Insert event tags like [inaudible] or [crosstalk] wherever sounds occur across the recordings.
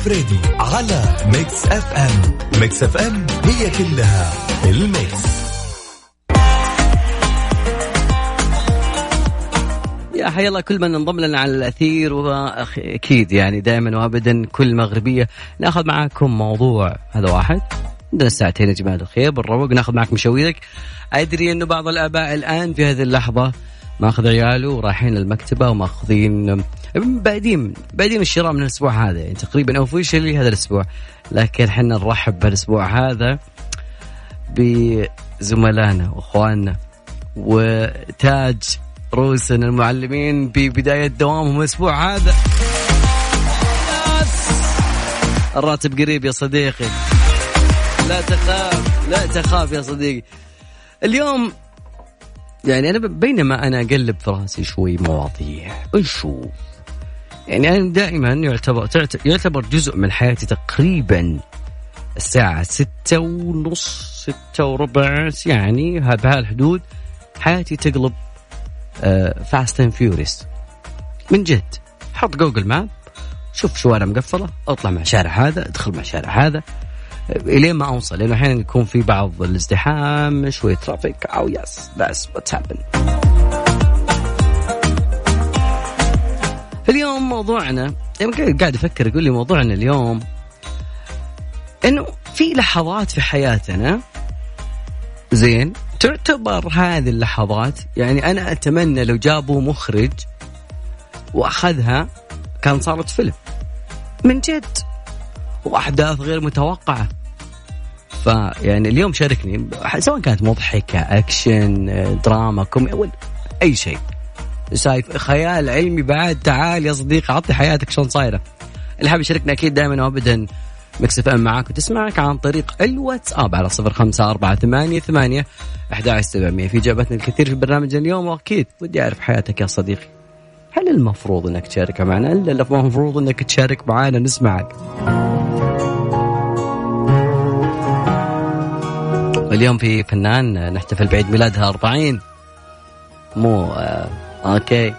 الفريدي على Mix FM. Mix FM هي كلها ال mix. يا حي الله كل من انضم لنا على الأثير واكيد يعني دائما وابدا كل مغربية. نأخذ معاكم موضوع هذا واحد. عندنا ساعتين يا جماعة الخير بالروق نأخذ معك مشاويرك. أدري أنه بعض الآباء الآن في هذه اللحظة ماخذ عياله ورايحين المكتبه وماخذين بعدين بعدين الشراء من الأسبوع هذا. يعني تقريبا اوفيشلي هذا الأسبوع. لكن إحنا نرحب بالأسبوع هذا بزملائنا وإخواننا وتاج رؤوسنا المعلمين ببداية دوامهم الأسبوع هذا. الراتب قريب يا صديقي. لا تخاف لا تخاف يا صديقي. اليوم يعني أنا بينما أنا أقلب في رأسي شوي مواضيع. نشوف يعني أنا دائما يعتبر يعتبر جزء من حياتي تقريبا الساعة ستة ونص ستة وربع يعني بهالحدود حياتي تقلب Fast and Furious من جد. حط Google Map شوف شوارع مقفلة اطلع مع شارع هذا ادخل مع شارع هذا. إلين ما أوصل لأنه أحيانا يكون في بعض الازدحام شوية traffic أو yes that's what's happen اليوم موضوعنا قاعد أفكر يقول لي موضوعنا اليوم إنه في لحظات في حياتنا زين تعتبر هذه اللحظات يعني أنا أتمنى لو جابوا مخرج وأخذها كان صارت فيلم. من جد وأحداث غير متوقعة. فيعني اليوم شاركني سواء كانت مضحكة أكشن دراما كومي أي شيء. شايف خيال علمي بعد. تعال يا صديقي عطي حياتك شلون صايرة. اللي حاب يشاركنا أكيد دائما وابدا Mix FM معاك وتسمعك عن طريق الواتساب على صفر خمسة أربعة ثمانية ثمانية. أحد سبعمية في جعبتنا الكثير في برنامج اليوم وأكيد ودي أعرف حياتك يا صديقي. هل المفروض أنك تشارك معنا؟ إلا المفروض أنك تشارك معنا نسمعك. اليوم في فنان نحتفل بعيد ميلادها 40 مو آه أوكي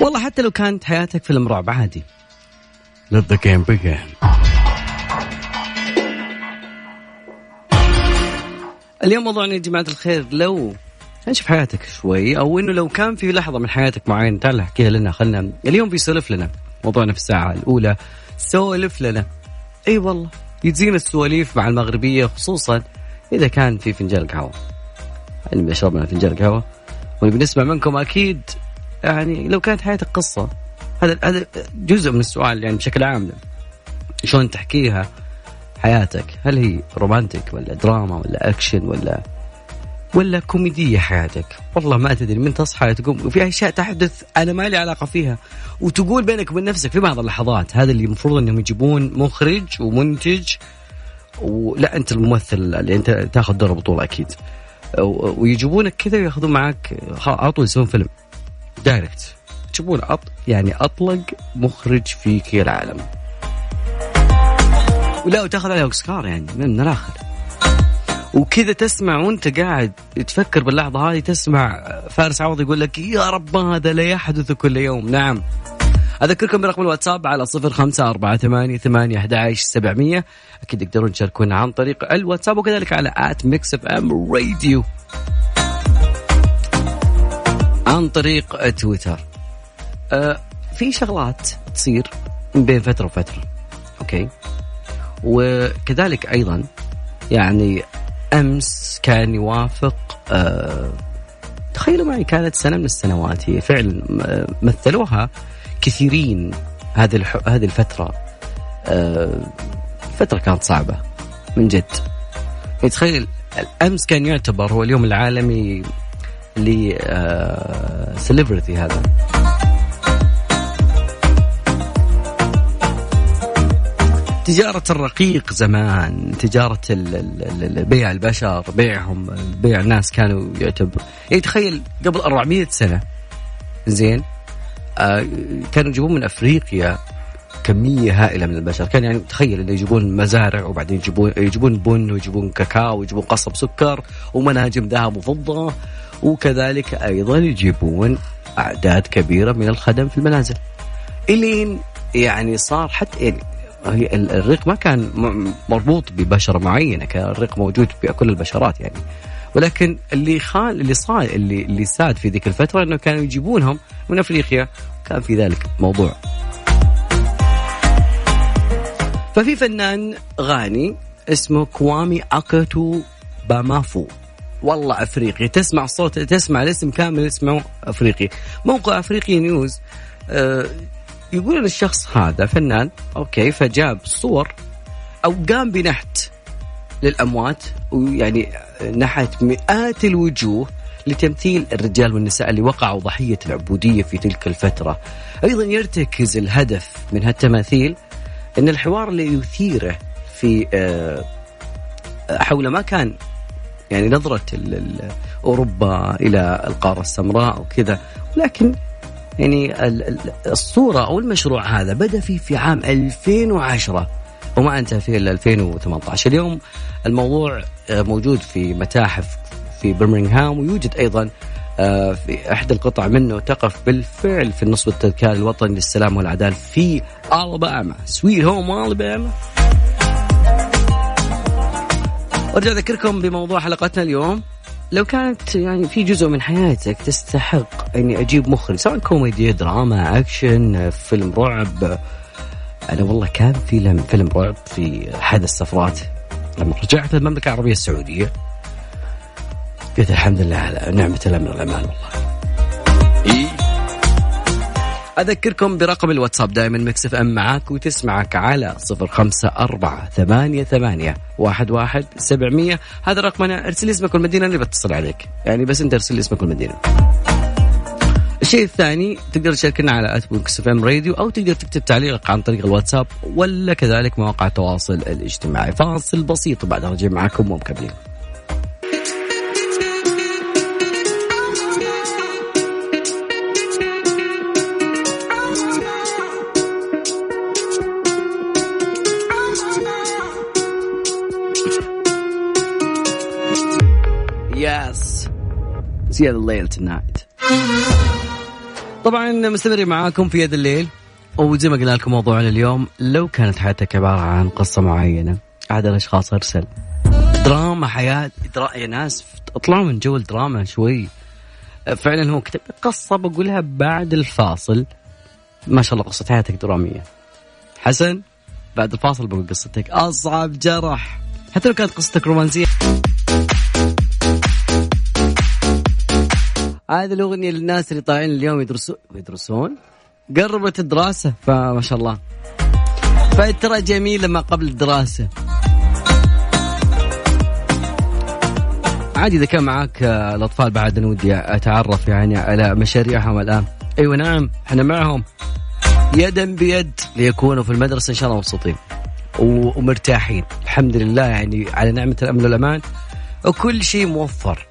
والله حتى لو كانت حياتك فيلم رعب عادي. Let the game begin. اليوم موضوعنا يا جماعة الخير لو نشوف حياتك شوي أو إنه لو كان في لحظة من حياتك معينة تعال احكيها لنا خلنا اليوم في سولف لنا. موضوعنا في الساعة الأولى سولف لنا. إي والله. يجزينا السواليف مع المغربية خصوصا إذا كان في فنجان قهوة. اللي بيشرب فنجان قهوة. واللي بنسمع منكم أكيد يعني لو كانت حياتك قصة هذا هذا جزء من السؤال يعني بشكل عام. شلون تحكيها حياتك؟ هل هي romantic ولا دراما ولا أكشن ولا ولا كوميدية حياتك؟ والله ما تدري من تصحى تقوم وفي أشياء تحدث أنا ما لي علاقة فيها. وتقول بينك وبين نفسك في بعض اللحظات هذا اللي المفروض أنهم يجيبون مخرج ومنتج ولا أنت الممثل اللي أنت تاخذ دور البطولة أكيد. ويجيبونك كذا وياخذون معك على طول يسوون فيلم. دايركت تجيبون أط... يعني أطلق مخرج في كل العالم. ولا وتاخذ عليه أوسكار يعني من الآخر. وكذا تسمع وانت قاعد تفكر باللحظة هذه تسمع فارس عوض يقول لك يا رب هذا لا يحدث كل يوم. نعم. أذكركم برقم الواتساب على صفر خمسة أربعة ثمانية ثمانية أحد سبعمية. أكيد تقدرون تشاركونا عن طريق الواتساب وكذلك على at Mix FM Radio. عن طريق تويتر. أه في شغلات تصير بين فترة وفترة أوكي؟ وكذلك أيضا يعني أمس كان يوافق آه تخيلوا معي كانت سنة من السنوات هي فعلا مثلوها كثيرين هذه هذه الفترة آه فترة كانت صعبة من جد. تخيل امس كان يعتبر هو اليوم العالمي ل سيلبرتي هذا. تجارة الرقيق زمان تجارة بيع البشر بيعهم بيع الناس كانوا يعتبر. يعني تخيل قبل 400 سنة زين آه كانوا يجيبون من أفريقيا كمية هائلة من البشر. كان يعني تخيل إنه يجيبون مزارع وبعدين يجيبون يجيبون بن ويجيبون كاكاو ويجيبون قصب سكر ومناجم ذهب وفضة. وكذلك أيضا يجيبون أعداد كبيرة من الخدم في المنازل. إلين يعني صار حتى يعني الريق ما كان مربوط ببشره معينة كان الريق موجود بكل البشرات يعني. ولكن اللي خال اللي صار اللي اللي ساد في ذيك الفترة إنه كانوا يجيبونهم من أفريقيا كان في ذلك موضوع. ففي فنان غاني اسمه كوامي أكاتو بامافو. والله أفريقي. تسمع صوت تسمع الاسم كامل اسمه أفريقي. موقع Africa News. آه يقول الشخص هذا فنان okay فجاب صور أو قام بنحت للأموات ويعني نحت مئات الوجوه لتمثيل الرجال والنساء اللي وقعوا ضحية العبودية في تلك الفترة. أيضا يرتكز الهدف من هالتماثيل إن الحوار اللي يثيره في آه، حول ما كان يعني نظرة أوروبا إلى القارة السمراء وكذا ولكن يعني الصورة أو المشروع هذا بدأ فيه في عام 2010 وما انتهى فيه إلا 2018 اليوم الموضوع آه، موجود في متاحف في برمنغهام ويوجد أيضا آه، في إحدى القطع منه تقف بالفعل في النصب التذكاري الوطني للسلام والعداله في ألاباما sweet home Alabama. وارجع أذكركم بموضوع حلقتنا اليوم. لو كانت يعني في جزء من حياتك تستحق إني أجيب مخرج سواء كوميدي دراما أكشن فيلم رعب أنا والله كان فيلم فيلم رعب في أحد السفرات لما رجعت المملكة العربية السعودية قلت الحمد لله على نعمة الأمن والأمان والله إيه؟ أذكركم برقم الواتساب دائما Mix FM معاك وتسمعك على صفر خمسة أربعة ثمانية ثمانية واحد واحد سبعمية. هذا رقمنا أرسل اسمك والمدينة اللي بتصل عليك. يعني بس أنت أرسل اسمك والمدينة. الشيء الثاني تقدر تشاركنا على at FM Radio أو تقدر تكتب تعليقك عن طريق الواتساب ولا كذلك مواقع التواصل الاجتماعي. فاصل بسيط وبعد رجع معكم ومكملين You later tonight. طبعا مستمرين معاكم في يد الليل. وزي ما قلنا لكم موضوعنا اليوم لو كانت حياتك عبارة عن قصة معينة أحد الأشخاص أرسل. دراما حياة درا... يا ناس اطلعوا من جو الدراما شوي. فعلا هو كتب قصة بقولها بعد الفاصل. ما شاء الله قصة حياتك درامية. حسن بعد الفاصل بقول قصتك. أصعب جرح. حتى لو كانت قصتك رومانسية. هذه الأغنية للناس اللي طالعين اليوم يدرسون يدرسون. قربت الدراسة فما شاء الله. فترة جميلة ما قبل الدراسة. عادي إذا كان معك الأطفال بعد أنا ودي أتعرف يعني على مشاريعهم الآن. أيوة نعم إحنا معهم. يدا بيد ليكونوا في المدرسة إن شاء الله مبسوطين. ومرتاحين. الحمد لله يعني على نعمة الأمن والأمان. وكل شيء موفر.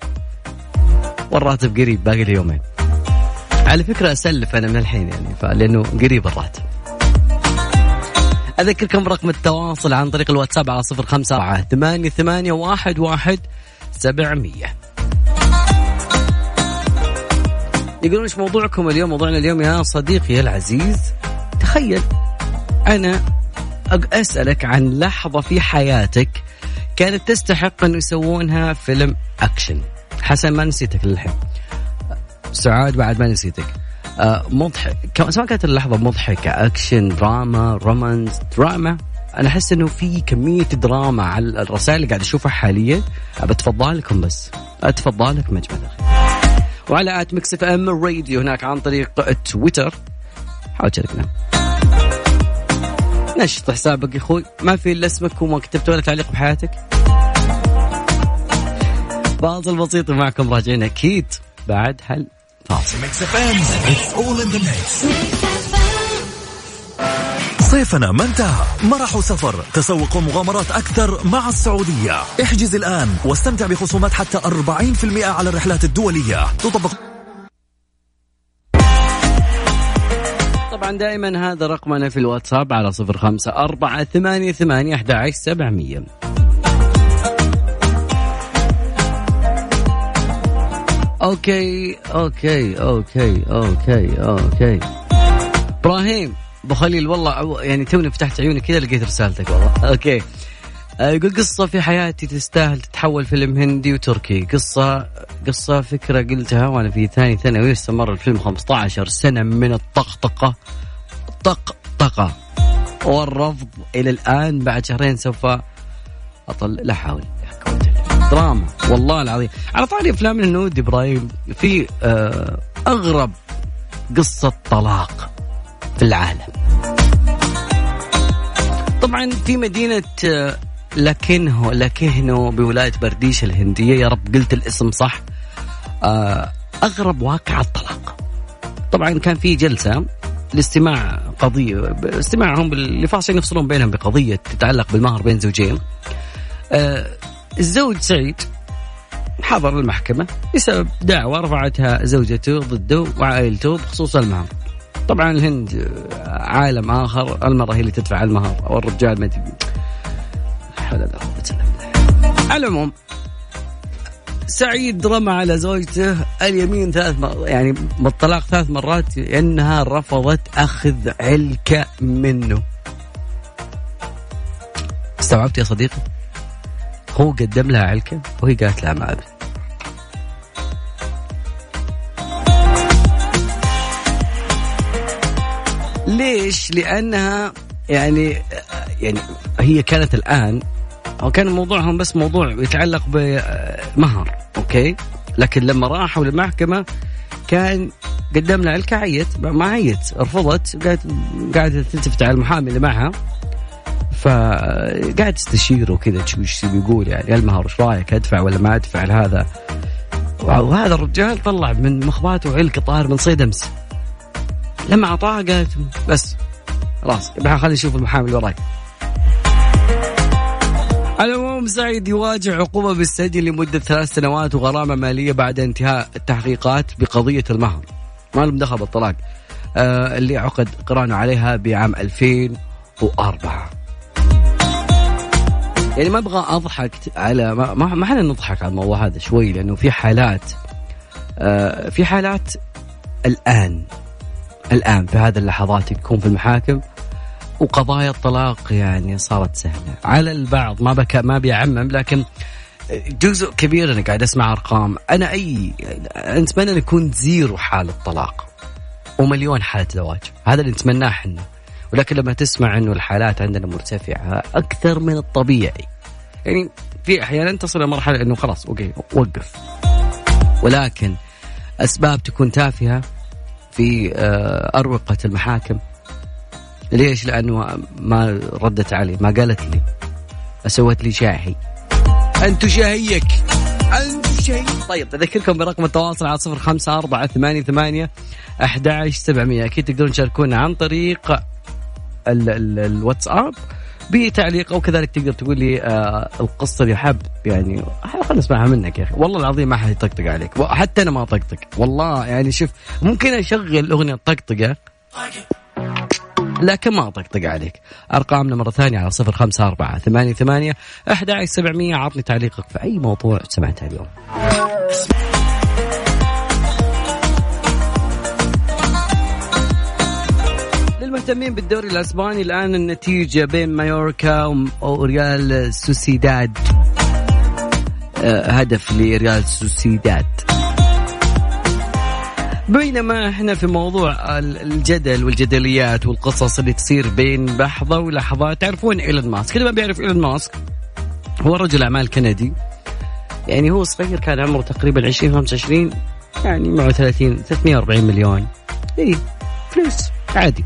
والراتب قريب باقي لي يومين على فكرة أسلف أنا من الحين يعني فلأنه قريب الراتب. أذكركم برقم التواصل عن طريق الواتساب على صفر خمسة ثمانية ثمانية واحد واحد سبعمية. يقولون إيش موضوعكم اليوم؟ موضوعنا اليوم يا صديقي العزيز تخيل أنا أسألك عن لحظة في حياتك كانت تستحق أن يسوونها فيلم أكشن. حسن ما نسيتك للحين. سعاد بعد ما نسيتك. آه مضحك. سواء كانت اللحظة مضحكة أكشن دراما romance دراما أنا أحس إنه في كمية دراما على الرسائل اللي قاعد أشوفها حاليا. بتفضل لكم بس. يا جماعة الخير وعلى at Mix FM Radio هناك عن طريق تويتر. حاول تشاركنا. نشط حسابك يا أخوي. ما في إلا اسمك وما كتبت ولا تعليق بحياتك. فاصل بسيط معكم راجعين أكيد بعد هالفاصل. صيفنا ما انتهى مرح وسفر تسوق ومغامرات أكثر مع السعودية. احجز الآن واستمتع بخصومات حتى 40% على الرحلات الدولية. تطبق طبعا دائما هذا رقمنا في الواتساب على صفر خمسة أربعة ثمانية ثمانية أحد سبعمية. okay okay okay okay okay إبراهيم أبو خليل والله يعني توني فتحت عيوني كذا لقيت رسالتك والله. [laughs] okay آه، يقول قصة في حياتي تستاهل تتحول فيلم هندي وتركي. قصة قصة فكرة قلتها وأنا في ثاني ثانوي استمر الفيلم 15 سنة من الطقطقة. طقطقة. والرفض إلى الآن بعد شهرين سوف أطل لا حول. دراما والله العظيم. على طاري أفلام الهنود إبراهيم في آه، أغرب قصة طلاق في العالم. طبعا في مدينة آه، لكنه لكنه بولاية برديش الهندية. يا رب قلت الاسم صح. آه، أغرب واقعة طلاق. طبعا كان في جلسة لاستماع قضية استماعهم اللي فاصلين يفصلون بينهم بقضية تتعلق بالمهر بين زوجين. الزوج سعيد. حضر المحكمة بسبب دعوة رفعتها زوجته ضده وعائلته بخصوص المهر. طبعا الهند عالم آخر المرأة هي اللي تدفع المهر أو الرجال ما ادري حول على العموم سعيد رمى على زوجته اليمين ثلاث مرات يعني بالطلاق ثلاث مرات لأنها رفضت أخذ علكة منه. استوعبت يا صديقي؟ هو قدم لها علكة وهي قالت لها ما أبي ليش؟ لأنها يعني يعني هي كانت الآن أو كان موضوعهم بس موضوع يتعلق بمهر أوكي؟ لكن لما راحوا للمحكمة كان قدم لها علكة عيت ما عيت رفضت قاعدة تلتفت على المحامي اللي معها. فقاعد تستشيره كذا تشوف إيش بيقول يعني؟ المهر إيش رأيك أدفع ولا ما أدفع لهذا؟ وهذا الرجال طلع من مخباته علك طار من صيد أمس. لما اعطاها قالت بس خلاص خلينا نشوف المحامي اللي وراي العموم سعيد يواجه عقوبة بالسجن لمدة ثلاث سنوات وغرامة مالية بعد انتهاء التحقيقات بقضية المهر. ما لهم دخل بالطلاق. آه اللي عقد قرانه عليها بعام 2004 يعني ما أبغى أضحك على ما ما إحنا نضحك على الموضوع هذا شوي لأنه في حالات آه في حالات الآن الآن في هذه اللحظات يكون في المحاكم وقضايا الطلاق يعني صارت سهلة. على البعض ما بك ما بيعمم لكن جزء كبير أنا قاعد أسمع أرقام. أنا اي نتمنى أن يكون زيرو حالة طلاق ومليون حالة زواج. هذا اللي نتمناه إحنا. ولكن لما تسمع إنه الحالات عندنا مرتفعة أكثر من الطبيعي. يعني في أحيانا تصل لمرحله إنه خلاص أوكي وقف. ولكن أسباب تكون تافهة في آه، أروقة المحاكم. ليش؟ لأنه ما ردت علي ما قالت لي. سوت لي شاهي. أنت شاهيك. أنت شاهي. طيب أذكركم برقم التواصل على صفر خمسة أربعة ثمانية ثمانية أحد سبعمية. أكيد تقدرون تشاركونا عن طريق الواتساب بتعليق أو كذلك تقدر تقول لي آه القصة اللي حاب يعني خلينا نسمعها منك يا أخي. والله العظيم ما حد يطقطق عليك حتى أنا ما اطقطق والله يعني شوف ممكن أشغل أغنية طقطقة لكن ما اطقطق عليك. أرقامنا مرة ثانية على صفر خمسة أربعة ثمانية ثمانية أحد سبعمية. عطني تعليقك في أي موضوع سمعته اليوم. للمهتمين بالدوري الأسباني الآن النتيجة بين مايوركا وريال سوسيداد. آه، هدف لريال سوسيداد. بينما إحنا في موضوع الجدل والجدليات والقصص اللي تصير بين لحظة ولحظة تعرفون إيلون ماسك. اللي ما بيعرف إيلون ماسك هو رجل أعمال كندي. يعني هو صغير كان عمره تقريبا 20 25 يعني معه 30 340 مليون. اي فلوس عادي.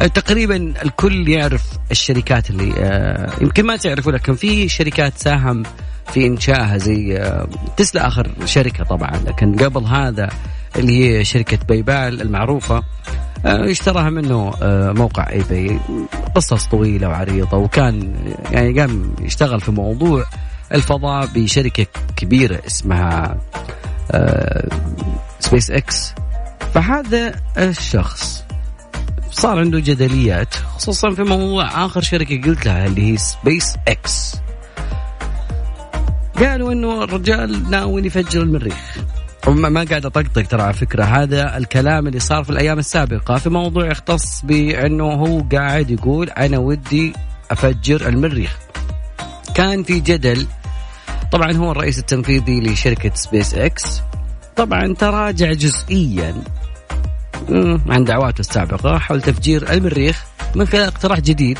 آه، تقريبا الكل يعرف الشركات اللي آه، يمكن ما تعرفوا لكن في شركات ساهم في إنشائها زي آه، تسلا آخر شركة طبعا. لكن قبل هذا اللي هي شركة بايبال المعروفة اشتراها منه موقع eBay. قصص طويلة وعريضة وكان يعني قام يشتغل في موضوع الفضاء بشركة كبيرة اسمها سبيس إكس. فهذا الشخص صار عنده جدليات خصوصا في موضوع آخر شركة قلت لها اللي هي سبيس إكس قالوا إنه الرجال ناوي يفجر المريخ. ما قاعد أطقطق ترى على فكرة هذا الكلام اللي صار في الأيام السابقة. في موضوع يختص بأنه هو قاعد يقول أنا ودي أفجر المريخ. كان في جدل طبعا هو الرئيس التنفيذي لشركة سبيس إكس طبعا تراجع جزئيا. عن دعواته السابقة حول تفجير المريخ من خلال اقتراح جديد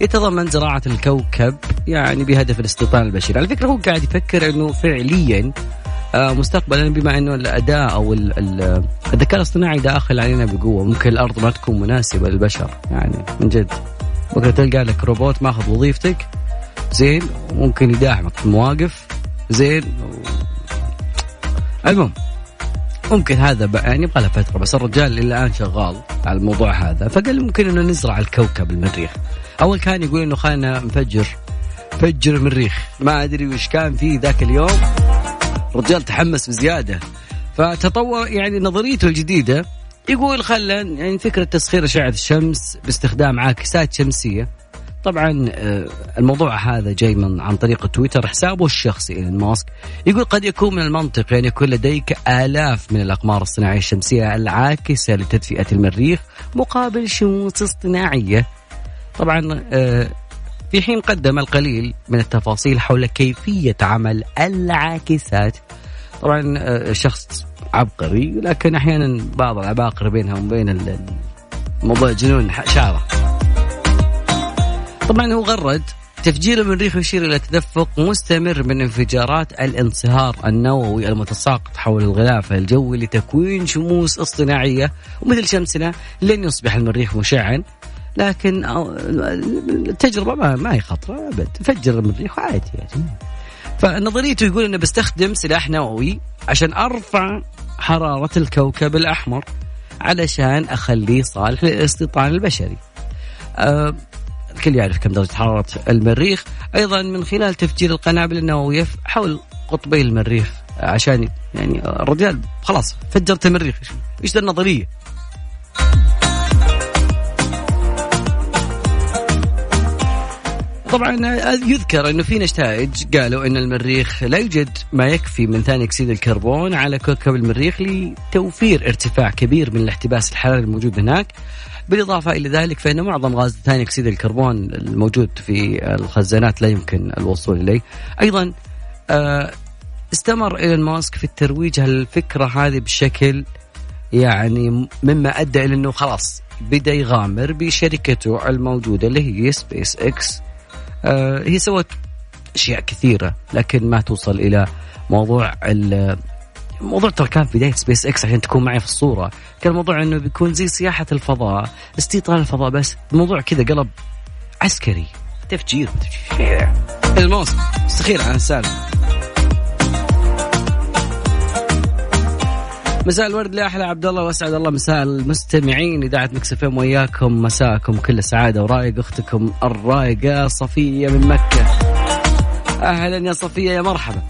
يتضمن زراعة الكوكب يعني بهدف الاستيطان البشري على فكرة هو قاعد يفكر أنه فعليا آه، مستقبلا بما إنه الأداء أو الذكاء الاصطناعي داخل علينا بقوة ممكن الأرض ما تكون مناسبة للبشر. يعني من جد. ممكن تلقى لك روبوت ماخذ وظيفتك زين ممكن يداعمك في المواقف زين المهم. ممكن هذا يعني يبغى له فترة بس الرجال إلى الآن شغال على الموضوع هذا فقال ممكن إنه نزرع الكوكب المريخ. أول كان يقول إنه خلينا نفجر فجر المريخ. ما أدري وش كان فيه ذاك اليوم. رجال تحمس بزيادة. فتطور يعني نظريته الجديدة يقول خلنا يعني فكرة تسخير أشعة الشمس باستخدام عاكسات شمسية. طبعا آه، الموضوع هذا جاي من عن طريق تويتر حسابه الشخصي ايلون ماسك. يقول قد يكون من المنطقي أن يعني يكون لديك آلاف من الأقمار الصناعية الشمسية العاكسة لتدفئة المريخ مقابل شموس اصطناعية. طبعا آه، في حين قدم القليل من التفاصيل حول كيفية عمل العاكسات. طبعا آه، شخص عبقري لكن أحيانا بعض العباقرة بينها وبين الموضوع جنون شعره طبعا هو غرد. تفجير المريخ يشير إلى تدفق مستمر من انفجارات الانصهار النووي المتساقط حول الغلاف الجوي لتكوين شموس اصطناعية. ومثل شمسنا لن يصبح المريخ مشعا لكن التجربة ما, ما هي خطرة أبد. فجر المريخ عادي يعني. فنظريته يقول إنه بستخدم سلاح نووي عشان أرفع حرارة الكوكب الأحمر علشان أخليه صالح للاستيطان البشري. أه الكل يعرف كم درجة حرارة المريخ، أيضا من خلال تفجير القنابل النووية حول قطبي المريخ. عشان يعني الرجال خلاص فجرت المريخ. إيش ذا النظرية؟ طبعا يذكر إنه في نتائج قالوا إن المريخ لا يوجد ما يكفي من ثاني أكسيد الكربون على كوكب المريخ لتوفير ارتفاع كبير من الاحتباس الحراري الموجود هناك. بالإضافة إلى ذلك فإن معظم غاز ثاني أكسيد الكربون الموجود في الخزانات لا يمكن الوصول إليه. أيضا آه، استمر إيلون ماسك في الترويج هالفكرة هذه بشكل يعني مما أدى إلى إنه خلاص بدأ يغامر بشركته الموجودة اللي هي سبيس إكس آه، هي سوت أشياء كثيرة لكن ما توصل إلى موضوع الموضوع ترى كان في بداية سبيس إكس عشان تكون معي في الصورة. كان الموضوع إنه بيكون زي سياحة الفضاء استيطان الفضاء بس الموضوع كذا قلب عسكري. تفجير الموس مستخيل عن السالفه مساء الورد لأحلى عبد الله وأسعد الله. مساء المستمعين إذاعة Mix FM وياكم. مساءكم كل سعادة ورايق أختكم الرايقه صفية من مكة. أهلا يا صفية يا مرحبا.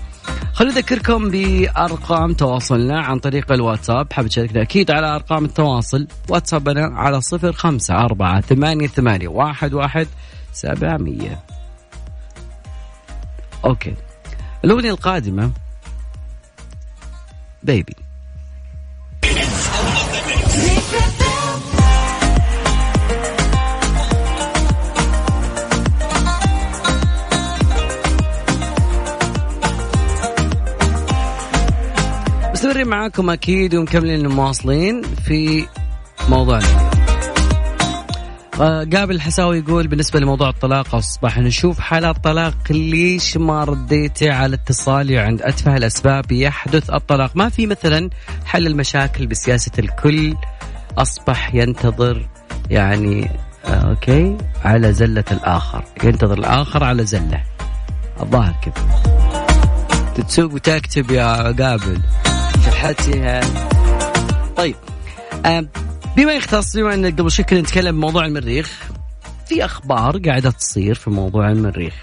خليني اذكركم بأرقام تواصلنا عن طريق الواتساب. حاب تشاركنا أكيد على أرقام التواصل. واتسابنا على صفر خمسة أربعة ثمانية ثمانية واحد واحد سبعمية. أوكي. الأغنية القادمة بيبي مستمرين معاكم أكيد ومكملين مواصلين في موضوعنا قابل الحساوي يقول بالنسبة لموضوع الطلاق أصبح نشوف حالات طلاق ليش ما رديتي على اتصالي عند أتفه الأسباب يحدث الطلاق؟ ما في مثلا حل المشاكل بسياسة الكل أصبح ينتظر يعني آه أوكي على زلة الآخر. ينتظر الآخر على زلة. الظاهر كذا. تتسوق وتكتب يا قابل. شحتها طيب بما يختص بما أن قبل شوي كنا نتكلم بموضوع المريخ في أخبار قاعدة تصير في موضوع المريخ؟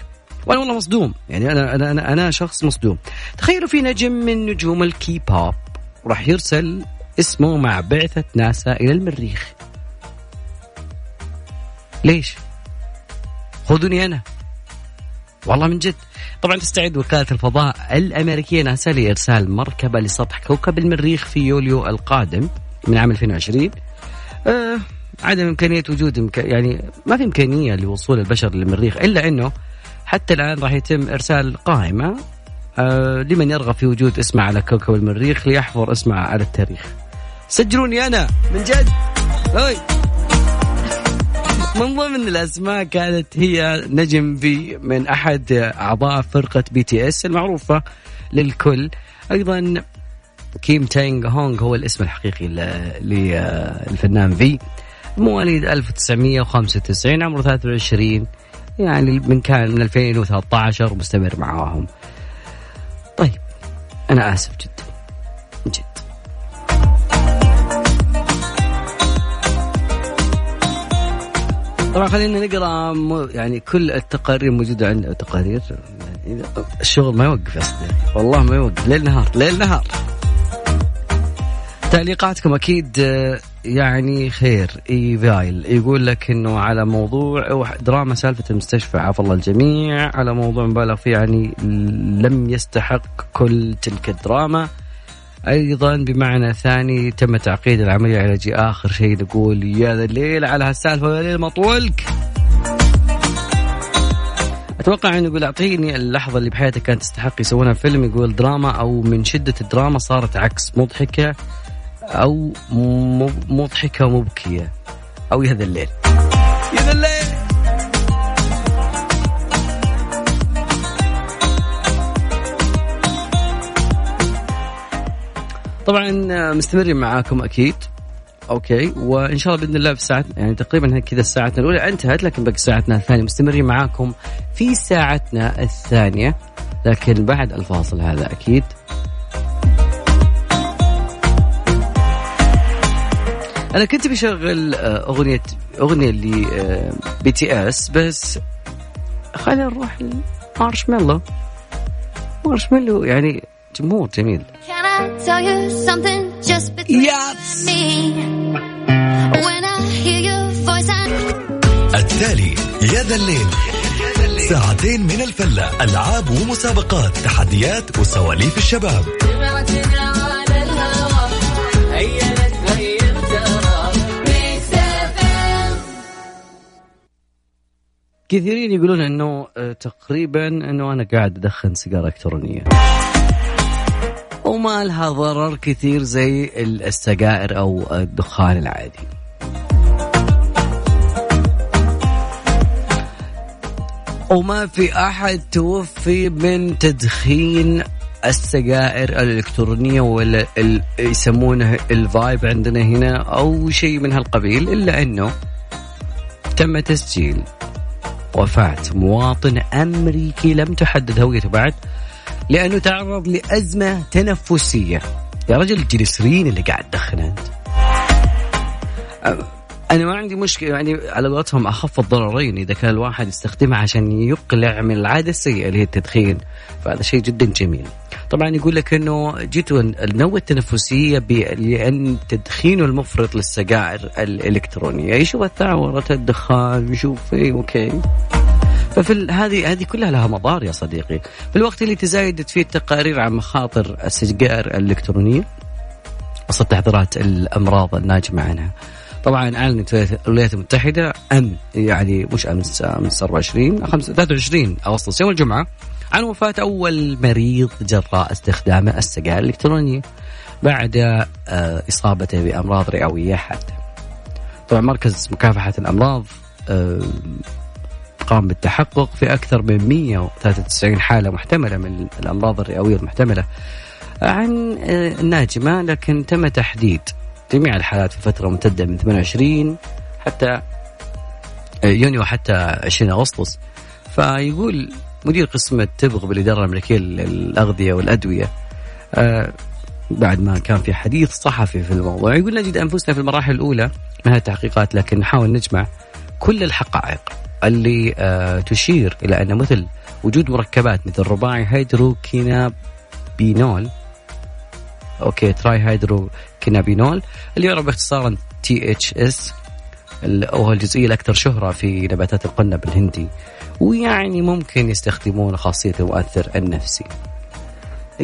وأنا والله مصدوم يعني أنا أنا أنا, أنا شخص مصدوم. تخيلوا في نجم من نجوم الكي بوب راح يرسل اسمه مع بعثة ناسا إلى المريخ. ليش؟ خذوني أنا. والله من جد. طبعا تستعد وكالة الفضاء الأمريكية ناسا لإرسال مركبة لسطح كوكب المريخ في يوليو القادم من عام 2020 آه عدم إمكانية وجود إمك... يعني ما في إمكانية لوصول البشر للمريخ إلا أنه حتى الآن راح يتم إرسال قائمة آه لمن يرغب في وجود اسمه على كوكب المريخ ليحفر اسمه على التاريخ. سجلوني أنا من جد؟ هاي. من ضمن الأسماء كانت هي نجم في من أحد أعضاء فرقة BTS المعروفة للكل. أيضا كيم تانغ هونغ هو الاسم الحقيقي للفنان في مواليد 1995 عمره 23 يعني من كان من 2013 مستمر معاهم. طيب أنا آسف جدا. جدا. طبعا خلينا نقرأ يعني كل التقارير موجودة عندنا تقارير. الشغل ما يوقف يا صديقي. والله ما يوقف. ليل نهار. ليل نهار. تعليقاتكم أكيد يعني خير. إيفايل يقول لك إنه على موضوع دراما سالفة المستشفى. عافى الله الجميع. على موضوع مبالغ فيه يعني لم يستحق كل تلك الدراما. أيضا بمعنى ثاني تم تعقيد العملية العلاجيه آخر شيء نقول يا ذا الليل على هالسالفة يا ليل مطولك. أتوقع إنه يقول أعطيني اللحظة اللي بحياتك كانت تستحق يسوونها فيلم يقول دراما أو من شدة الدراما صارت عكس مضحكة أو مضحكة ومبكية. أو يا ذا الليل. يا ذا الليل. طبعا مستمرين معاكم أكيد. okay وإن شاء الله بإذن الله في ساعة يعني تقريبا كذا ساعتنا الأولى انتهت لكن باقي ساعتنا الثانية. مستمرين معاكم في ساعتنا الثانية لكن بعد الفاصل هذا أكيد. أنا كنت بشغل آه، أغنية أغنية ل BTS بس خلينا نروح مارشميلو مارشميلو يعني جمهور جميل. Tell you something just between yes. me. When I hear your voice and... التالي يا ذا الليل. ساعتين من الفلة ألعاب ومسابقات تحديات وسواليف الشباب. كثيرين يقولون إنه آه، تقريبا إنه أنا قاعد أدخن سيجارة إلكترونية. وما لها ضرر كثير زي السجائر أو الدخان العادي. وما في أحد توفي من تدخين السجائر الإلكترونية ولا يسمونه الفايب عندنا هنا أو شيء من هالقبيل إلا أنه تم تسجيل وفاة مواطن أمريكي لم تحدد هويته بعد. لأنه تعرض لأزمة تنفسية. يا رجل الجليسرين اللي قاعد تدخن أنت. أنا ما عندي مشكلة يعني على قولتهم أخف الضررين إذا كان الواحد يستخدمها عشان يقلع من العادة السيئة اللي هي التدخين فهذا شيء جدا جميل. طبعا يقول لك إنه جيتوا النوة التنفسية لأن تدخينه المفرط للسجائر الإلكترونية. يشوف الثعوره الدخان يشوف إيه أوكي. ففي هذه هذه كلها لها مضار يا صديقي في الوقت اللي تزايدت فيه التقارير عن مخاطر السجائر الإلكترونية وصل تحضيرات الأمراض الناجمة عنها طبعا اعلنت الولايات المتحدة امن يعني مش امس امس 24 23 أغسطس يوم الجمعة عن وفاة أول مريض جراء استخدام السجائر الإلكترونية بعد آه، إصابته بأمراض رئوية حادة. طبعا مركز مكافحة الأمراض آه، قام بالتحقق في أكثر من 193 حالة محتملة من الأمراض الرئوية المحتملة. عن آه، الناجمة لكن تم تحديد جميع الحالات في فترة ممتدة من 28 حتى آه، يونيو حتى 20 أغسطس. فيقول مدير قسم التبغ بالإدارة الأمريكية للأغذية والأدوية آه، بعد ما كان في حديث صحفي في الموضوع يقول نجد أنفسنا في المراحل الأولى من التحقيقات لكن نحاول نجمع كل الحقائق. اللي آه تشير إلى أن مثل وجود مركبات مثل رباعي هيدروكينابينول okay تترا هيدروكينابينول اللي يعرف باختصارا THC أو الجزيئة الأكثر شهرة في نباتات القنب الهندي ويعني ممكن يستخدمون خاصية المؤثر النفسي.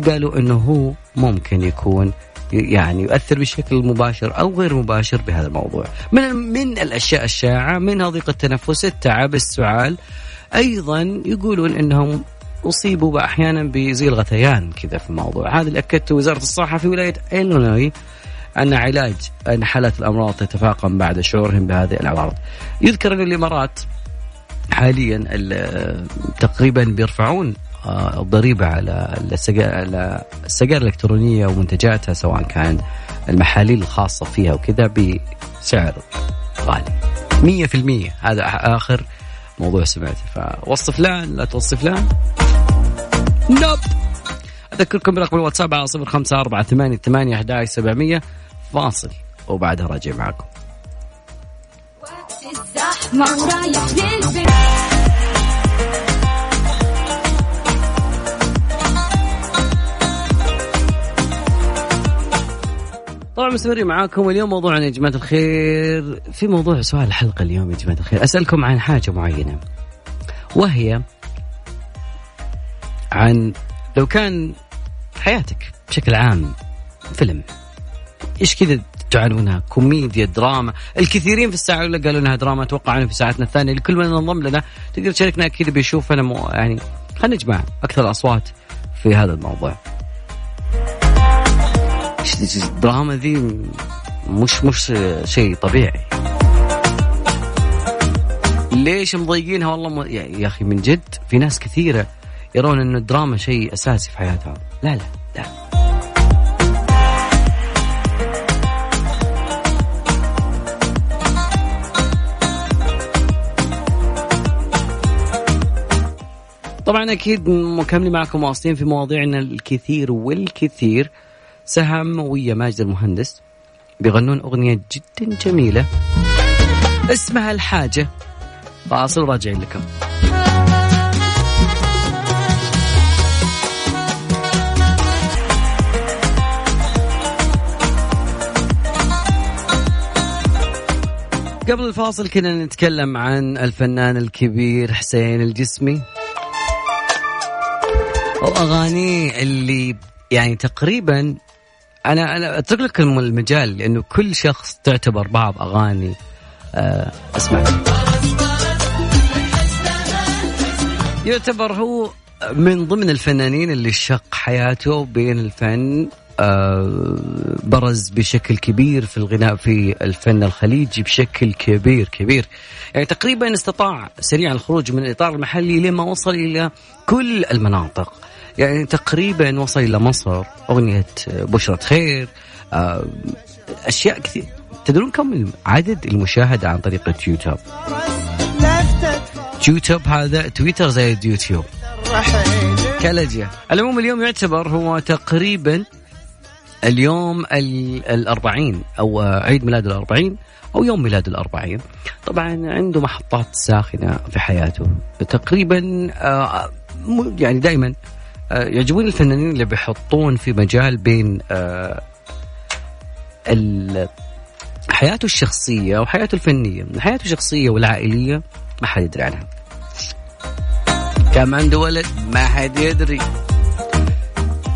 قالوا أنه هو ممكن يكون يعني يؤثر بشكل مباشر أو غير مباشر بهذا الموضوع. من من الأشياء الشائعة منها ضيق التنفس، التعب، السعال. أيضا يقولون إنهم أصيبوا أحيانا بزي الغثيان كذا في الموضوع، هذا اللي أكدته وزارة الصحة في ولاية إلينوي أن علاج ان حالات الأمراض تتفاقم بعد شعورهم بهذه الاعراض. يذكر أن الإمارات حاليا تقريبا بيرفعون الضريبة على السجائر الإلكترونية ومنتجاتها سواء كان المحاليل الخاصة فيها وكذا بسعر غالي. 100% هذا آخر موضوع سمعته. فوصف فلان لا توصف فلان نوب. أذكركم برقم الواتساب على صفر خمسة أربعة ثمانية ثمانية أحد سبعمية فاصل. وبعدها راجع معكم. الزحمة ورايح للبيت طبعا مستمرين معاكم اليوم موضوعنا يا جماعة الخير. في موضوع سؤال الحلقة اليوم يا جماعة الخير. أسألكم عن حاجة معينة وهي عن لو كان حياتك بشكل عام فيلم إيش كذا تجعلونها كوميديا دراما. الكثيرين في الساعة الأولى قالوا إنها دراما أتوقع في ساعتنا الثانية. لكل من انضم لنا تقدر تشاركنا أكيد بيشوف أنا مو يعني خلينا نجمع أكثر الاصوات في هذا الموضوع. الدراما ذي مش مش شيء طبيعي. ليش مضيقينها والله م... يا أخي من جد في ناس كثيرة يرون ان الدراما شيء أساسي في حياتهم. لا لا لا. طبعا أكيد مكملين معكم واصلين في مواضيعنا الكثير والكثير. سهم ويا ماجد المهندس بيغنون أغنية جدا جميلة. اسمها الحاجة. فاصل راجعين لكم. قبل الفاصل كنا نتكلم عن الفنان الكبير حسين الجسمي. واغانيه اللي يعني تقريبا أنا أنا أترك لك المجال لأنه كل شخص تعتبر بعض أغاني آه أسمع. يعتبر هو من ضمن الفنانين اللي شق حياته بين الفن آه برز بشكل كبير في الغناء في الفن الخليجي بشكل كبير كبير. يعني تقريبا استطاع سريعا الخروج من الإطار المحلي لما وصل إلى كل المناطق. يعني تقريبا وصل إلى مصر أغنية بشرة خير آه، أشياء كثير. تدرون كم عدد المشاهدة عن طريق اليوتيوب يوتيوب هذا تويتر زي اليوتيوب كالجة العموم اليوم يعتبر هو تقريبا اليوم الأربعين أو عيد ميلاد الأربعين أو يوم ميلاد الأربعين. طبعا عنده محطات ساخنة في حياته. تقريبا آه، يعني دائما يعجبوني الفنانين اللي بيحطون في مجال بين آه، حياته الشخصية وحياته الفنية حياته الشخصية والعائلية ما حد يدري عنها. كم عنده ولد؟ ما حد يدري.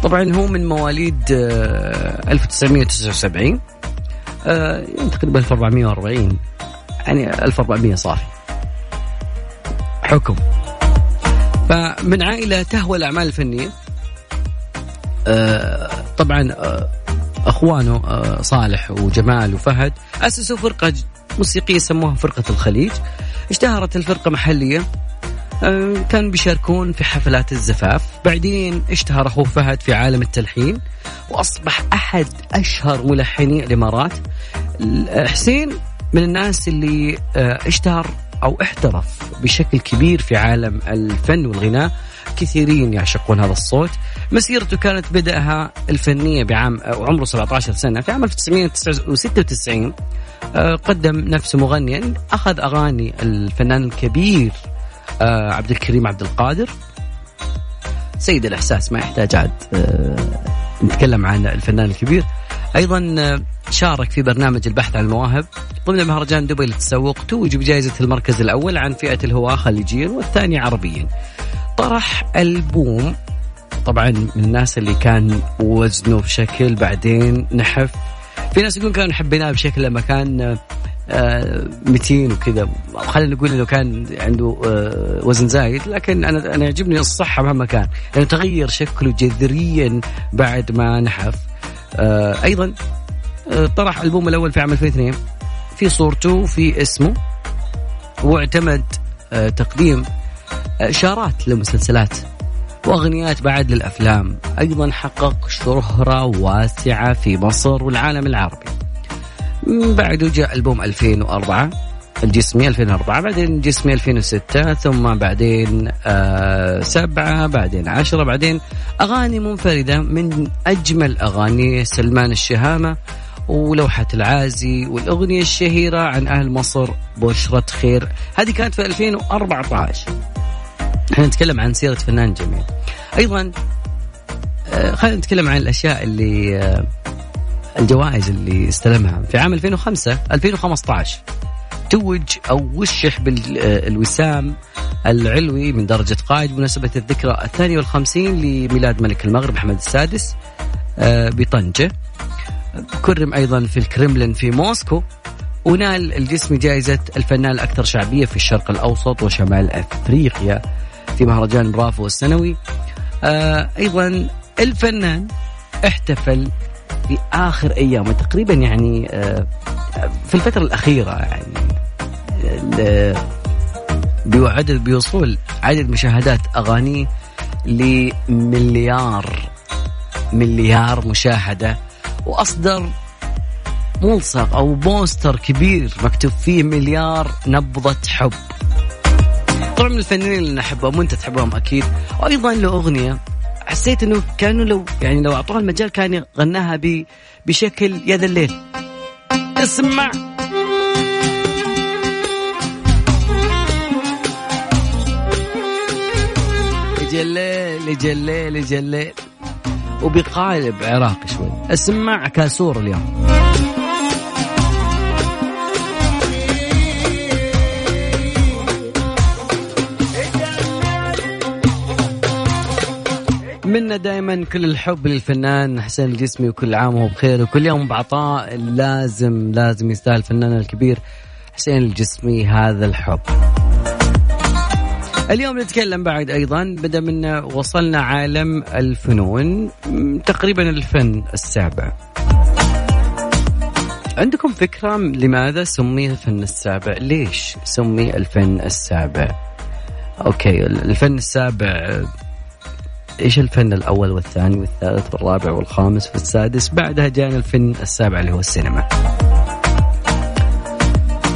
طبعا هو من مواليد 1979 آه، يعني تقريبا 1440 يعني 1400 صافي. حكم. فمن عائلة تهوى الأعمال الفنية. آه طبعا آه أخوانه آه صالح وجمال وفهد أسسوا فرقة موسيقية سموها فرقة الخليج. اشتهرت الفرقة محلية. آه كانوا بيشاركون في حفلات الزفاف. بعدين اشتهر أخوه فهد في عالم التلحين وأصبح أحد أشهر ملحني الإمارات. حسين من الناس اللي آه، اشتهر أو احترف بشكل كبير في عالم الفن والغناء. كثيرين يعشقون هذا الصوت. مسيرته كانت بدأها الفنية بعام عمره 17 سنة. في عام 1996 آه، قدم نفسه مغنيا. أخذ أغاني الفنان الكبير آه، عبد الكريم عبد القادر. سيد الإحساس ما يحتاج عاد آه، نتكلم عن الفنان الكبير. أيضا شارك في برنامج البحث عن المواهب. ضمن مهرجان دبي للتسوق توج بجائزة المركز الأول عن فئة الهواة خليجيا والثاني عربيا طرح ألبوم طبعا من الناس اللي كان وزنه بشكل بعدين نحف. في ناس يقولون كانوا حبيناه بشكل لما كان آه، متين وكذا. خلينا نقول إنه كان عنده آه، وزن زايد لكن أنا أنا يعجبني الصحة مهما كان. لأنه تغير شكله جذريا بعد ما نحف. آه، أيضا طرح ألبوم الأول في عام 2002 في صورته وفي اسمه واعتمد تقديم إشارات لمسلسلات وأغنيات بعد للأفلام. أيضا حقق شهرة واسعة في مصر والعالم العربي. بعده جاء ألبوم 2004 الجسمي 2004 بعدين جسمي 2006 ثم بعدين آه سبعة بعدين عشرة بعدين أغاني منفردة من أجمل أغاني سلمان الشهامة ولوحة العازي والأغنية الشهيرة عن أهل مصر بشرة خير. هذه كانت في 2014 إحنا نتكلم عن سيرة فنان جميل. أيضا آه خلينا نتكلم عن الأشياء اللي آه الجوائز اللي استلمها. في عام 2005 2015 توج أو وشح بالوسام العلوي من درجة قائد بمناسبة الذكرى الثانية والخمسين لميلاد ملك المغرب محمد السادس آه، بطنجة. كرم أيضا في الكرملين في موسكو. ونال الجسم جائزة الفنان الأكثر شعبية في الشرق الأوسط وشمال أفريقيا في مهرجان برافو السنوي. آه، أيضا الفنان احتفل في اخر أيامه تقريبا يعني آه، في الفترة الأخيرة يعني. بعدد بوصول عدد مشاهدات اغانيه لمليار مليار مشاهدة وأصدر ملصق أو بوستر كبير مكتوب فيه مليار نبضة حب. طبعا من الفنانين اللي نحبهم وانت تحبهم أكيد. وأيضا له أغنية. حسيت إنه كانوا لو يعني لو أعطوها المجال كان غناها بشكل يا ذا الليل. اسمع جليل جليل جليل وبقالب عراقي شوي. اسمع كاسور اليوم. منا دائما كل الحب للفنان حسين الجسمي وكل عام وهو بخير وكل يوم بعطاء لازم لازم يستاهل الفنان الكبير حسين الجسمي هذا الحب. اليوم نتكلم بعد أيضا بدا من وصلنا عالم الفنون تقريبا الفن السابع. عندكم فكرة لماذا سمي الفن السابع؟ ليش سمي الفن السابع؟ okay الفن السابع إيش الفن الأول والثاني والثالث والرابع والخامس والسادس؟ بعدها جانا الفن السابع اللي هو السينما.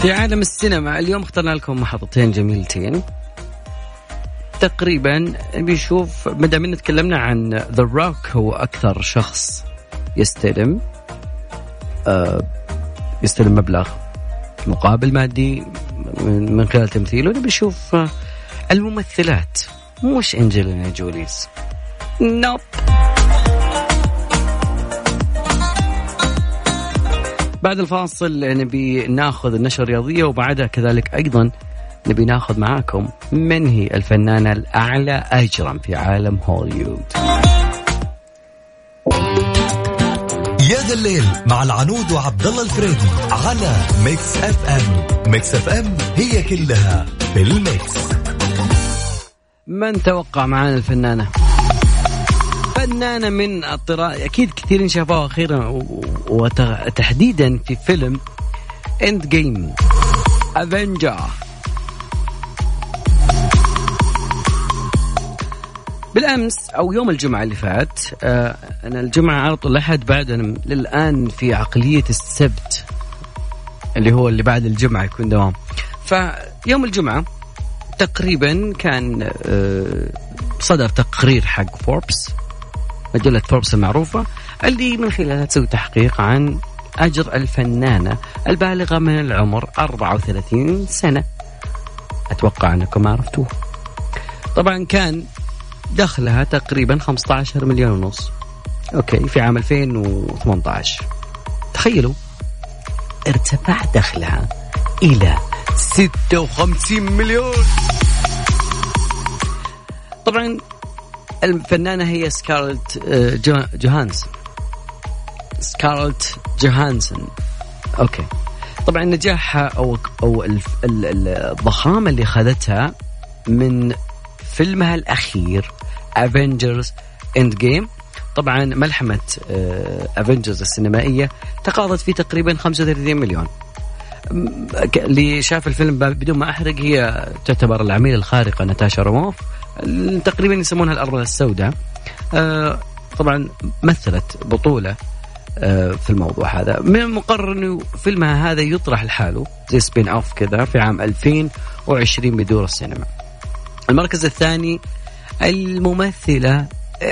في عالم السينما اليوم اخترنا لكم محطتين جميلتين. تقريبا بيشوف ما دام تكلمنا عن ذا روك هو أكثر شخص يستلم آه يستلم مبلغ مقابل مادي من خلال تمثيله. نبي نشوف آه الممثلات مش أنجلينا جوليز. نوب. بعد الفاصل نبي ناخذ النشرة الرياضية وبعدها كذلك أيضا نبي ناخذ معاكم من هي الفنانة الأعلى أجرا في عالم هوليوود. يا ذا الليل مع العنود وعبد الله الفريدي على Mix FM Mix FM هي كلها في ال mix. من توقع معانا الفنانة؟ فنانة من الطراز. أكيد كثيرين شافوها أخيرا وتحديدا في فيلم Endgame Avenger بالأمس أو يوم الجمعة اللي فات آه أنا الجمعة على طول الأحد بعد أنا للآن في عقلية السبت اللي هو اللي بعد الجمعة يكون دوام. فيوم الجمعة تقريبا كان آه صدر تقرير حق فوربس مجلة فوربس المعروفة اللي من خلالها تسوي تحقيق عن أجر الفنانة البالغة من العمر 34 سنة. أتوقع أنكم عرفتوه. طبعا كان دخلها تقريبا 15 مليون ونص. okay في عام 2018 تخيلوا ارتفع دخلها إلى 56 مليون. طبعا الفنانة هي سكارلت آه، جوهانسون سكارلت جوهانسون okay. طبعا نجاحها أو أو الضخامة اللي أخذتها من فيلمها الأخير Avengers Endgame طبعا ملحمة Avengers آه، السينمائية تقاضت فيه تقريبا 35 مليون. اللي شاف الفيلم بدون ما أحرق هي تعتبر العميلة الخارقة ناتاشا رومانوف تقريبا يسمونها الأرملة السوداء. آه، طبعا مثلت بطولة آه، في الموضوع هذا. من المقرر إنه فيلمها هذا يطرح لحاله زي spin off كذا في عام 2020 بدور السينما. المركز الثاني الممثلة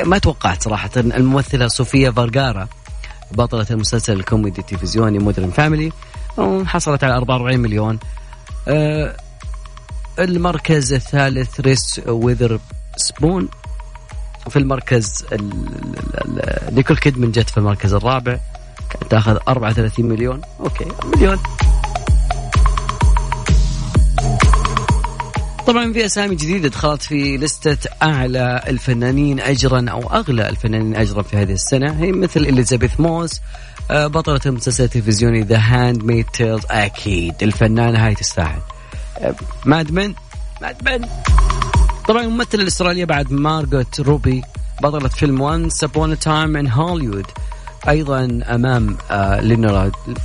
ما توقعت صراحة الممثلة صوفيا فيرغارا بطلة المسلسل الكوميدي التلفزيوني Modern Family حصلت على 44 مليون. آه، المركز الثالث ريس ويذر سبون. في المركز نيكول كيدمن جت في المركز الرابع كانت تاخذ 34 مليون. okay مليون. طبعا في أسامي جديدة دخلت في لستة أعلى الفنانين اجرا أو أغلى الفنانين اجرا في هذه السنة. هي مثل إليزابيث موس آه، بطلة المسلسل التلفزيوني The Handmaid's Tale أكيد. الفنانة هاي تستاهل. ماد من ماد من طبعا الممثلة الأسترالية بعد مارغوت روبي بطلة فيلم Once Upon a Time in Hollywood أيضا أمام آه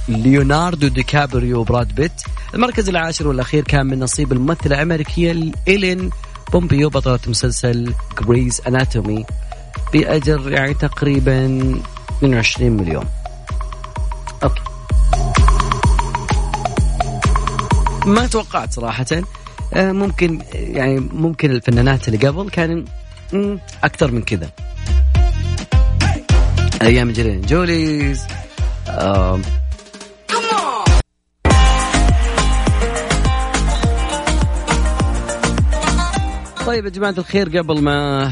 ليوناردو دي كابريو وبراد بيت. المركز العاشر والأخير كان من نصيب الممثلة الأمريكية إيلين بومبيو بطلة مسلسل Grey's Anatomy بأجر يعني تقريبا 22 مليون. okay. ما توقعت صراحة. آه، ممكن يعني ممكن الفنانات اللي قبل كان أكثر من كذا. أيام أنجلينا جولي. طيب يا جماعة الخير قبل ما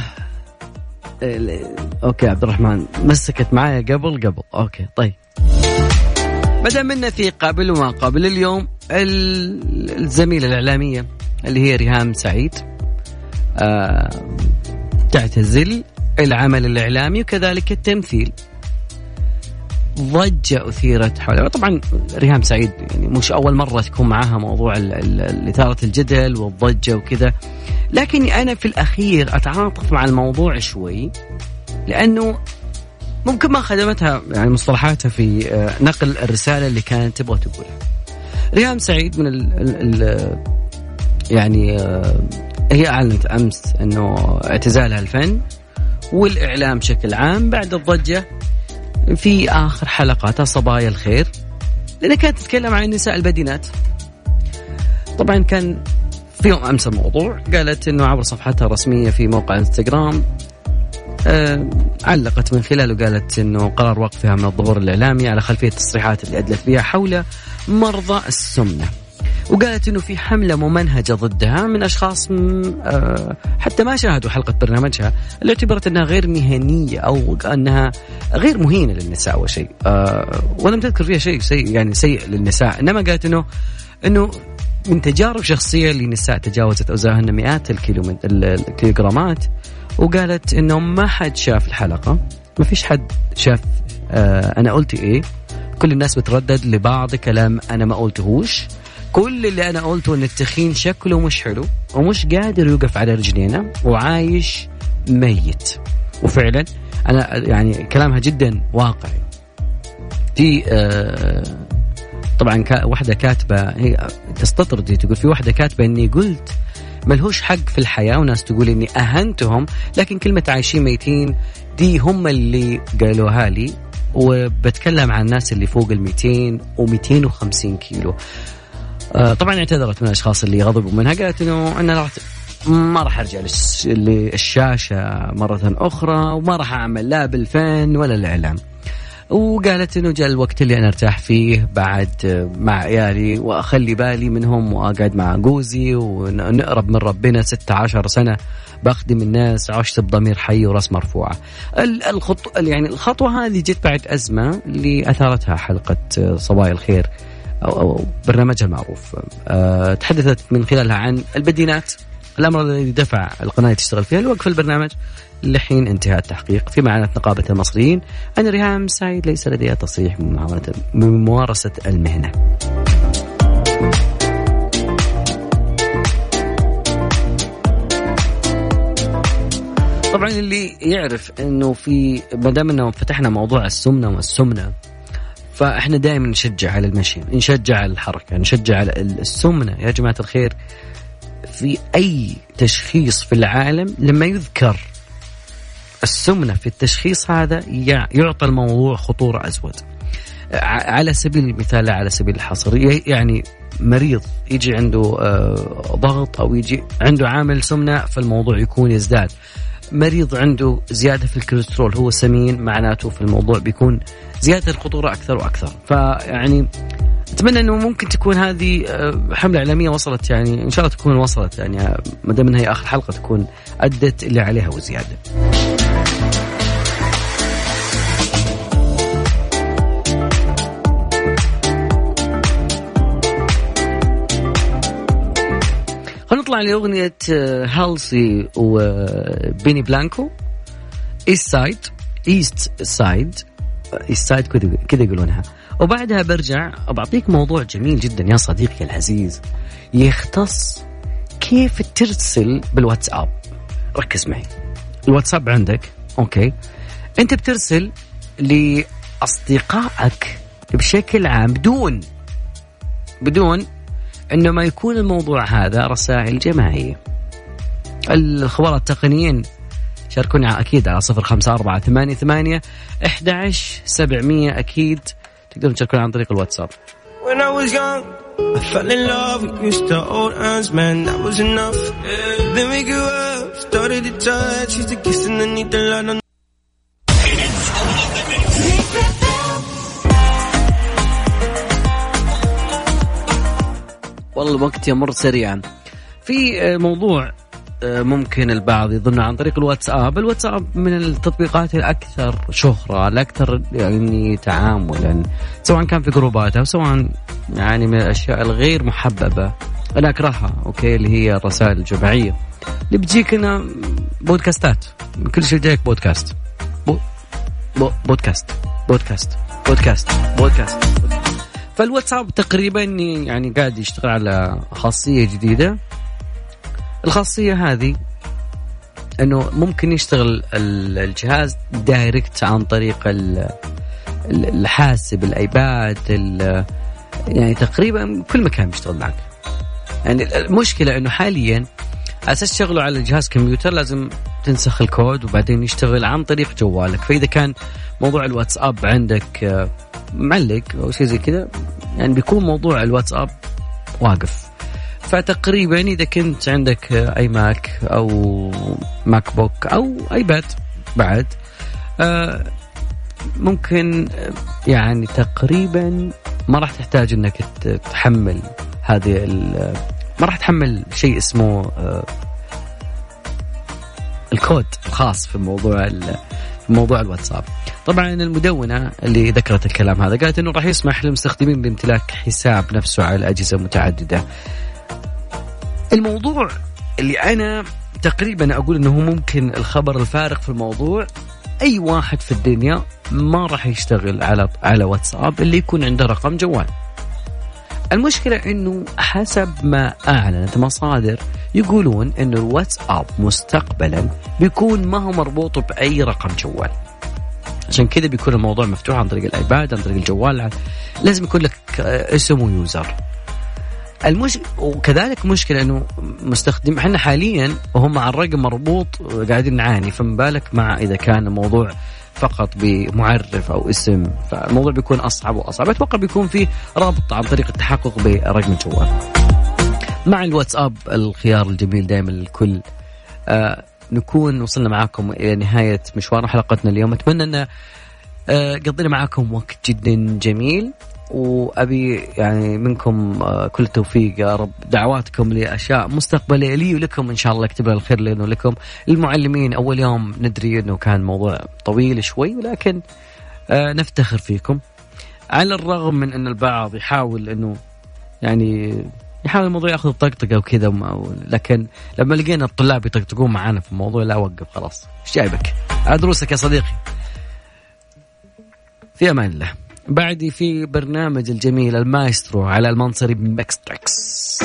okay عبد الرحمن مسكت معايا قبل قبل. okay طيب. بدأ منا في قابل وما قابل اليوم الزميلة الإعلامية اللي هي ريهام سعيد. آه تعتزل. العمل الإعلامي وكذلك التمثيل. ضجة أثيرت حولها. طبعا ريهام سعيد يعني مش أول مرة تكون معها موضوع إثارة الجدل والضجة وكذا. لكني أنا في الأخير أتعاطف مع الموضوع شوي لأنه ممكن ما خدمتها يعني مصطلحاتها في آه، نقل الرسالة اللي كانت تبغى تقولها. ريهام سعيد من ال ال يعني آه، هي أعلنت أمس أنه اعتزالها الفن. والإعلام بشكل عام بعد الضجة في آخر حلقاتها صبايا الخير لأنها كانت تتكلم عن النساء البدينات طبعا كان في يوم أمس الموضوع قالت أنه عبر صفحتها الرسمية في موقع إنستغرام آه علقت من خلاله قالت إنه قرار وقفها من الظهور الإعلامي على خلفية التصريحات اللي أدلت بها حول مرضى السمنة. وقالت إنه في حملة ممنهجة ضدها من أشخاص آه، حتى ما شاهدوا حلقة برنامجها اللي اعتبرت إنها غير مهنية أو أنها غير مهينة للنساء اول شيء. آه، ولم تذكر فيها شيء سيء يعني سيء للنساء. إنما قالت إنه إنه من تجارب شخصية لنساء تجاوزت اوزانهن مئات الكيلوغرامات. وقالت إنه ما حد شاف الحلقة ما فيش حد شاف آه أنا قلت إيه. كل الناس بتردد لبعض كلام أنا ما قلتهوش. كل اللي أنا قلته إن التخين شكله مش حلو ومش قادر يوقف على رجلينا وعايش ميت. وفعلا أنا يعني كلامها جدا واقعي. في آه طبعا واحدة كاتبة هي تستطرد تقول في واحدة كاتبة إني قلت ملهوش حق في الحياة وناس تقول إني أهنتهم لكن كلمة عايشين ميتين دي هم اللي قالوها لي وبتكلم عن الناس اللي فوق ال 200 و 250 كيلو. طبعا اعتذرت من الأشخاص اللي غضبوا منها قالت إنه أنا راح ما راح أرجع للشاشة مرة أخرى وما راح أعمل لا بالفن ولا الإعلام. وقالت إنه جاء الوقت اللي أنا أرتاح فيه بعد مع عيالي وأخلي بالي منهم وأقعد مع جوزي ونقرب من ربنا 16 سنة بخدم الناس عشت بضمير حي ورأس مرفوعه. الخط يعني الخطوة هذه جت بعد أزمة اللي أثارتها حلقة صبايا الخير أو أو برنامجها المعروف. أه تحدثت من خلالها عن البدينات الأمر الذي دفع القناة تشتغل فيها لوقف البرنامج لحين انتهاء التحقيق فيما اعلنت نقابة المصريين أن ريهام سعيد ليس لديها تصريح بممارسه المهنة. طبعا اللي يعرف إنه في ما دام إنه فتحنا موضوع السمنة والسمنة فاحنا دائما نشجع على المشي، نشجع على الحركة، نشجع على السمنة يا جماعة الخير في أي تشخيص في العالم لما يذكر السمنة في التشخيص هذا يعطى الموضوع خطورة ازود. على سبيل المثال على سبيل الحصر يعني مريض يجي عنده آه، ضغط أو يجي عنده عامل سمنة فالموضوع يكون يزداد مريض عنده زيادة في الكوليسترول هو سمين معناته في الموضوع بيكون زيادة الخطورة أكثر وأكثر فيعني أتمنى إنه ممكن تكون هذه آه، حملة إعلامية وصلت يعني إن شاء الله تكون وصلت يعني ما دام إنها هي آخر حلقة تكون أدت اللي عليها وزيادة. لأغنية هالسي وبيني بلانكو Eastside Eastside Eastside كذا يقولونها. وبعدها برجع بعطيك موضوع جميل جدا يا صديقي العزيز. يختص كيف ترسل بالواتساب. ركز معي. الواتساب عندك. okay. أنت بترسل لأصدقائك بشكل عام بدون بدون إنه ما يكون الموضوع هذا رسائل جماعية. الخبراء التقنيين شاركونا أكيد على صفر خمسة أربعة ثمانية ثمانية أحد سبعمية أكيد. تقدرون تشاركونا عن طريق الواتساب. When I was young, I fell in love, to hold hands, man, that was enough. Then we grew up, started to touch, used to kiss the light on والله الوقت يمر سريعا. في آه، موضوع آه، ممكن البعض يظن عن طريق الواتساب. الواتساب من التطبيقات الأكثر شهرة الأكثر يعني تعاملا سواء كان في جروبات أو سواء يعني من الأشياء الغير محببة. أنا أكرهها okay؟ اللي هي الرسائل الجماعية. اللي بتجيك هنا broadcast ات. كل شيء جايك broadcast. bro bro broadcast broadcast. broadcast. broadcast, broadcast. فالواتساب تقريبا يعني قاعد يشتغل على خاصية جديدة. الخاصية هذه إنه ممكن يشتغل الجهاز direct عن طريق الحاسب ال iPad يعني تقريبا كل مكان بيشتغل معك. يعني المشكلة إنه حاليا أساس تشغله على جهاز كمبيوتر لازم تنسخ الكود وبعدين يشتغل عن طريق جوالك. فإذا كان موضوع الواتساب عندك معلق أو شيء زي كذا يعني بيكون موضوع الواتساب واقف. فتقريبا إذا كنت عندك iMac أو MacBook أو iPad بعد آه، ممكن يعني تقريبا ما راح تحتاج إنك تحمل هذه ما راح تحمل شيء اسمه آه، الكود الخاص في موضوع في موضوع الواتساب. طبعا المدونة اللي ذكرت الكلام هذا قالت إنه راح يسمح للمستخدمين بامتلاك حساب نفسه على اجهزة متعددة الموضوع اللي أنا تقريبا أقول إنه ممكن الخبر الفارق في الموضوع أي واحد في الدنيا ما راح يشتغل على على واتساب اللي يكون عنده رقم جوال. المشكلة إنه حسب ما أعلنت مصادر يقولون انه الواتساب مستقبلا بيكون ما هو مربوط بأي رقم جوال. عشان كذا بيكون الموضوع مفتوح عن طريق الآيباد عن طريق الجوال لازم يكون لك اسم ويوزر. المش... وكذلك مشكلة إنه مستخدم إحنا حاليا وهم مع الرقم مربوط قاعدين نعاني فما بالك مع إذا كان الموضوع فقط بمعرف أو اسم فالموضوع بيكون أصعب وأصعب. أتوقع بيكون في رابط عن طريق التحقق برقم الجوال مع الواتساب الخيار الجميل دائما للكل. آه نكون وصلنا معاكم إلى نهاية مشوار حلقتنا اليوم. أتمنى أن آه، قضينا معاكم وقت جدا جميل. وأبي يعني منكم آه، كل التوفيق يا رب. دعواتكم لأشياء مستقبلية لي ولكم. إن شاء الله اكتب الخير لنا ولكم المعلمين أول يوم ندري أنه كان موضوع طويل شوي ولكن آه، نفتخر فيكم. على الرغم من أن البعض يحاول أنه يعني يحاول الموضوع يأخذ طقطقة وكذا لكن لما لقينا الطلاب يطقطقون معانا في الموضوع لا وقف خلاص. إيش جايبك؟ على دروسك يا صديقي. في أمان الله. بعدي في برنامج الجميل المايسترو علي المنصري ب Mix Tricks.